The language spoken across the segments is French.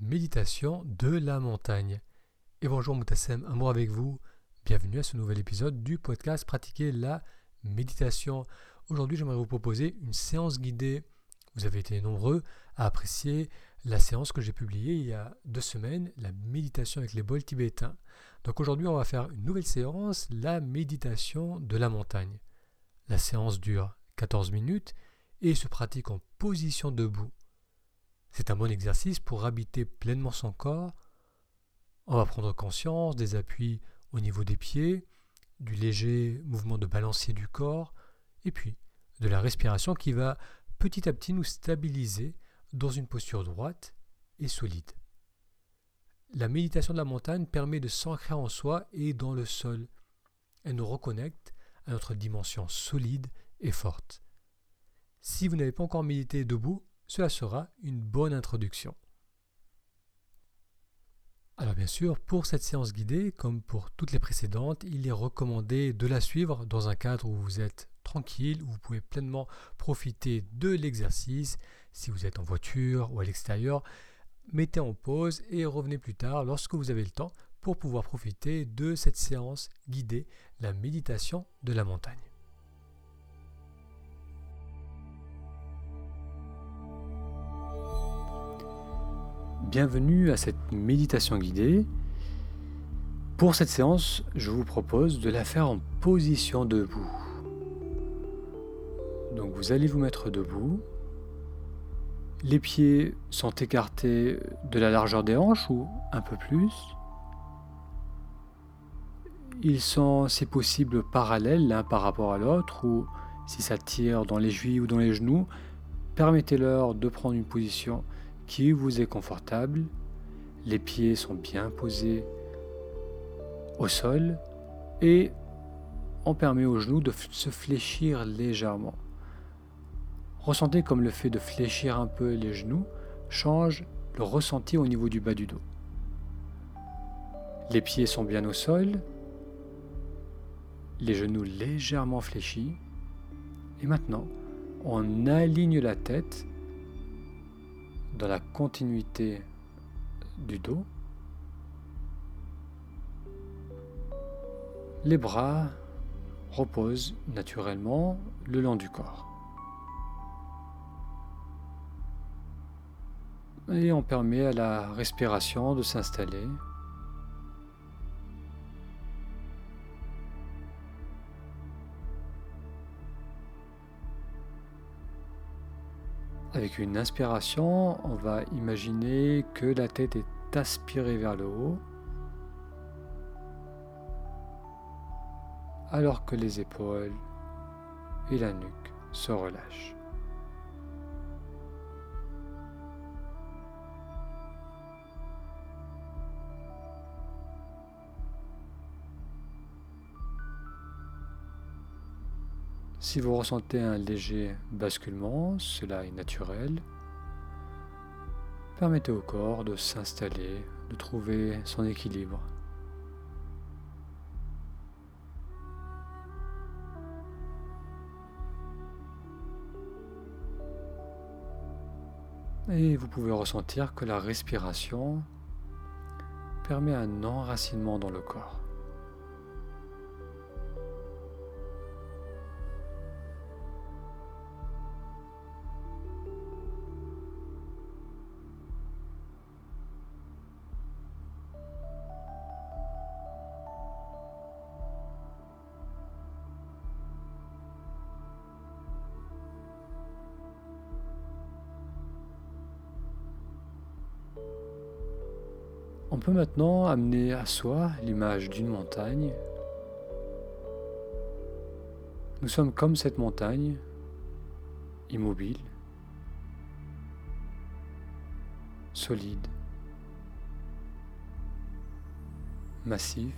méditation de la montagne. Et bonjour Moutassem, amour avec vous. Bienvenue à ce nouvel épisode du podcast Pratiquer la méditation. Aujourd'hui, j'aimerais vous proposer une séance guidée. Vous avez été nombreux à apprécier la séance que j'ai publiée il y a deux semaines, la méditation avec les bols tibétains. Donc aujourd'hui, on va faire une nouvelle séance, la méditation de la montagne. La séance dure 14 minutes et se pratique en position debout. C'est un bon exercice pour habiter pleinement son corps. On va prendre conscience des appuis au niveau des pieds, du léger mouvement de balancier du corps, et puis de la respiration qui va petit à petit nous stabiliser dans une posture droite et solide. La méditation de la montagne permet de s'ancrer en soi et dans le sol. Elle nous reconnecte à notre dimension solide et forte. Si vous n'avez pas encore médité debout, cela sera une bonne introduction. Alors bien sûr, pour cette séance guidée, comme pour toutes les précédentes, il est recommandé de la suivre dans un cadre où vous êtes tranquille, où vous pouvez pleinement profiter de l'exercice. Si vous êtes en voiture ou à l'extérieur, mettez en pause et revenez plus tard lorsque vous avez le temps pour pouvoir profiter de cette séance guidée, la méditation de la montagne. Bienvenue à cette méditation guidée. Pour cette séance, je vous propose de la faire en position debout. Donc vous allez vous mettre debout. Les pieds sont écartés de la largeur des hanches ou un peu plus. Ils sont, si possible, parallèles l'un par rapport à l'autre ou si ça tire dans les chevilles ou dans les genoux, permettez-leur de prendre une position qui vous est confortable. Les pieds sont bien posés au sol et on permet aux genoux de se fléchir légèrement. Ressentez comme le fait de fléchir un peu les genoux change le ressenti au niveau du bas du dos. Les pieds sont bien au sol, les genoux légèrement fléchis. Et maintenant, on aligne la tête dans la continuité du dos. Les bras reposent naturellement le long du corps. Et on permet à la respiration de s'installer Avec une inspiration, on va imaginer que la tête est aspirée vers le haut, alors que les épaules et la nuque se relâchent. Si vous ressentez un léger basculement, cela est naturel. Permettez au corps de s'installer, de trouver son équilibre. Et vous pouvez ressentir que la respiration permet un enracinement dans le corps. On peut maintenant amener à soi l'image d'une montagne. Nous sommes comme cette montagne, immobile, solide, massif.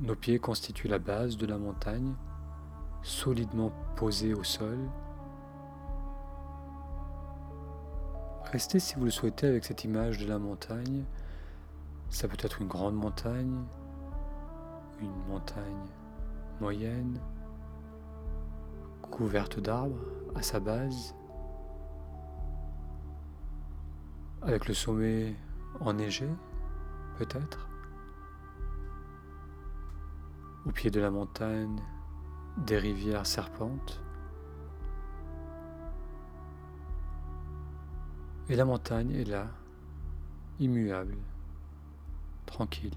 Nos pieds constituent la base de la montagne, solidement posés au sol. Restez si vous le souhaitez avec cette image de la montagne. Ça peut être une grande montagne, une montagne moyenne, couverte d'arbres à sa base, avec le sommet enneigé, peut-être. Au pied de la montagne, des rivières serpentent. Et la montagne est là, immuable, tranquille.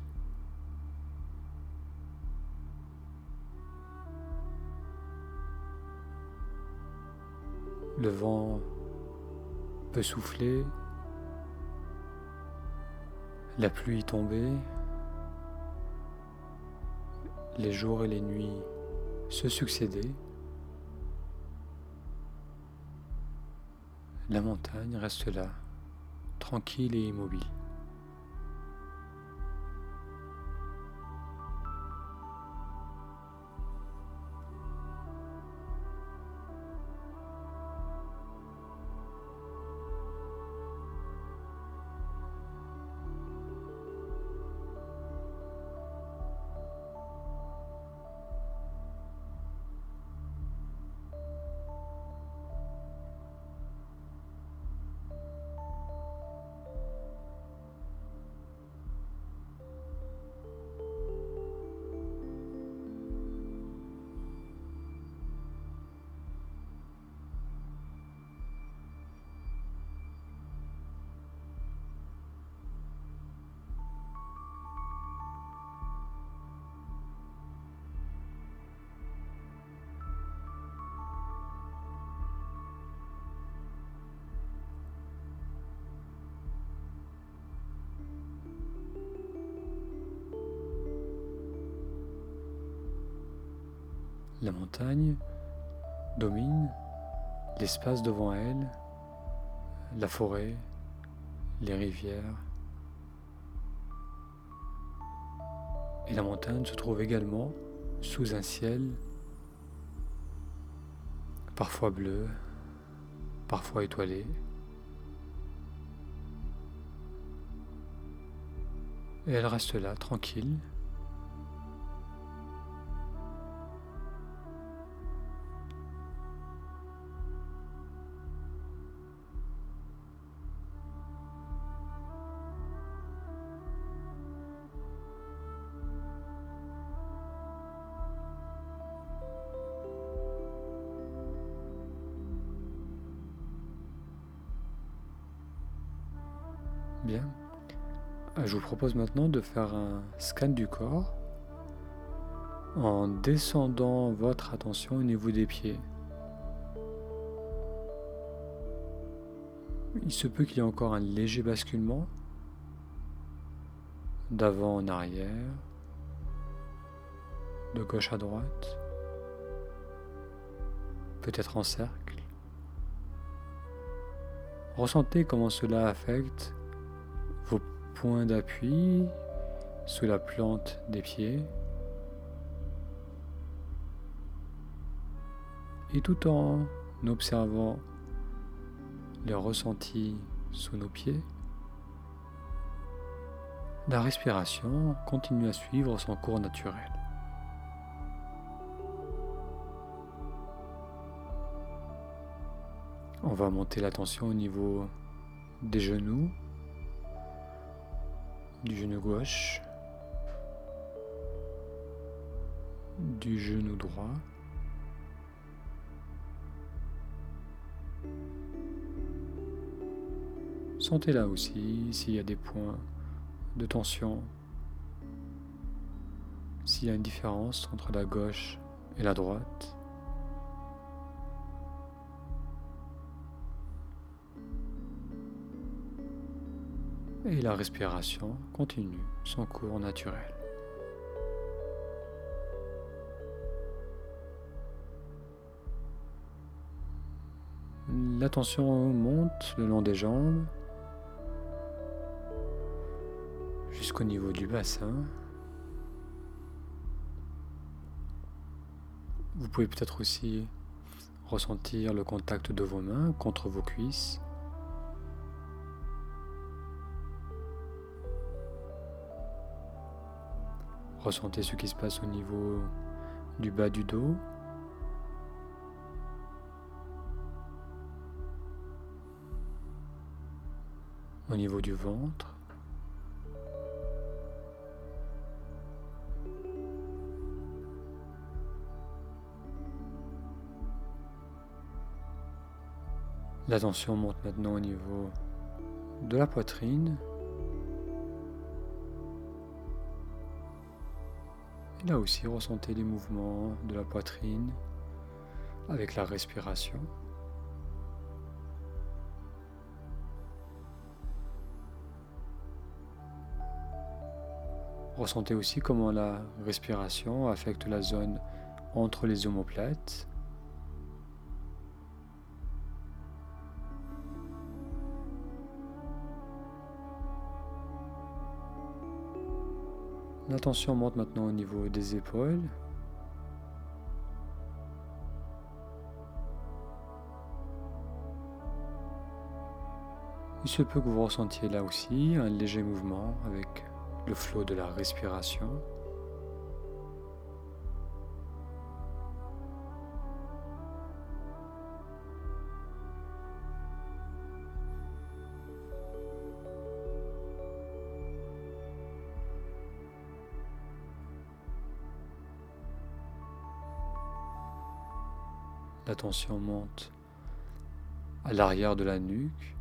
Le vent peut souffler, la pluie tomber, les jours et les nuits se succéder. La montagne reste là, tranquille et immobile. La montagne domine l'espace devant elle, la forêt, les rivières. Et la montagne se trouve également sous un ciel parfois bleu, parfois étoilé. Et elle reste là, tranquille, Bien. Euh, je vous propose maintenant de faire un scan du corps en descendant votre attention au niveau des pieds. Il se peut qu'il y ait encore un léger basculement d'avant en arrière, de gauche à droite, peut-être en cercle. Ressentez comment cela affecte vos points d'appui sous la plante des pieds. Et tout en observant les ressentis sous nos pieds, la respiration continue à suivre son cours naturel. On va monter la tension au niveau des genoux, du genou gauche, du genou droit. Sentez là aussi s'il y a des points de tension, s'il y a une différence entre la gauche et la droite. Et la respiration continue son cours naturel. L'attention monte le long des jambes jusqu'au niveau du bassin. Vous pouvez peut-être aussi ressentir le contact de vos mains contre vos cuisses. Ressentez ce qui se passe au niveau du bas du dos. Au niveau du ventre. La tension monte maintenant au niveau de la poitrine Là aussi, ressentez les mouvements de la poitrine avec la respiration. Ressentez aussi comment la respiration affecte la zone entre les omoplates La tension monte maintenant au niveau des épaules. Il se peut que vous ressentiez là aussi un léger mouvement avec le flot de la respiration. La tension monte à l'arrière de la nuque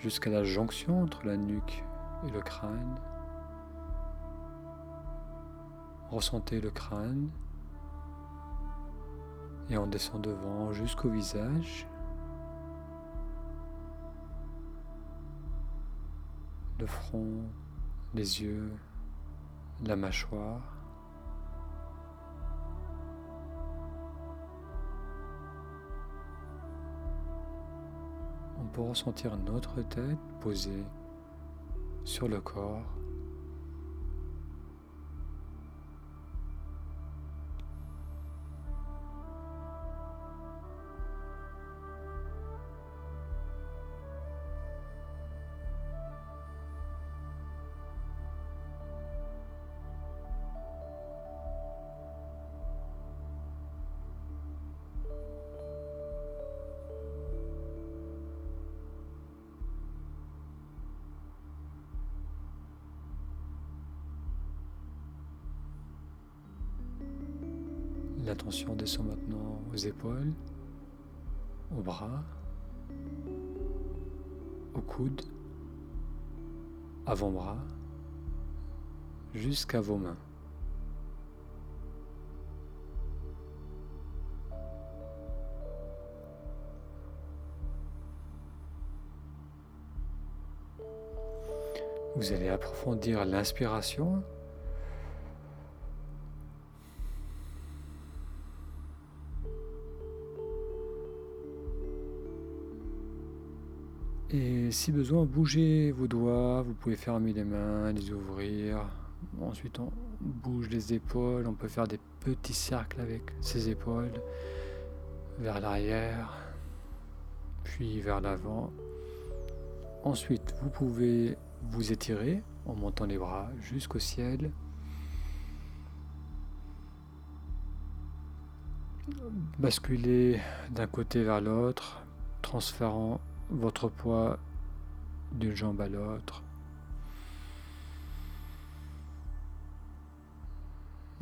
jusqu'à la jonction entre la nuque et le crâne. Ressentez le crâne et on descend devant jusqu'au visage. Le front, les yeux, la mâchoire. Pour ressentir notre tête posée sur le corps. L'attention descend maintenant aux épaules, aux bras, aux coudes, avant-bras, jusqu'à vos mains. Vous allez approfondir l'inspiration Et si besoin, bougez vos doigts, vous pouvez fermer les mains, les ouvrir. Ensuite, on bouge les épaules, on peut faire des petits cercles avec ses épaules vers l'arrière, puis vers l'avant. Ensuite, vous pouvez vous étirer en montant les bras jusqu'au ciel. Basculer d'un côté vers l'autre, transférant votre poids d'une jambe à l'autre.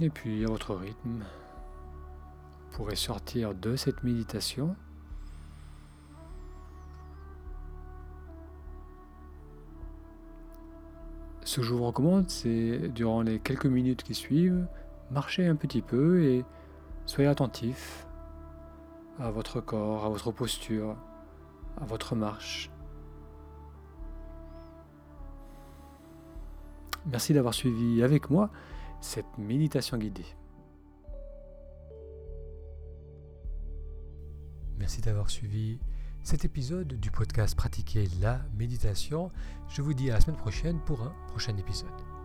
Et puis à votre rythme, vous pourrez sortir de cette méditation. Ce que je vous recommande, c'est durant les quelques minutes qui suivent, marcher un petit peu et soyez attentif à votre corps, à votre posture, à votre marche. Merci d'avoir suivi avec moi cette méditation guidée. Merci d'avoir suivi cet épisode du podcast Pratiquer la méditation. Je vous dis à la semaine prochaine pour un prochain épisode.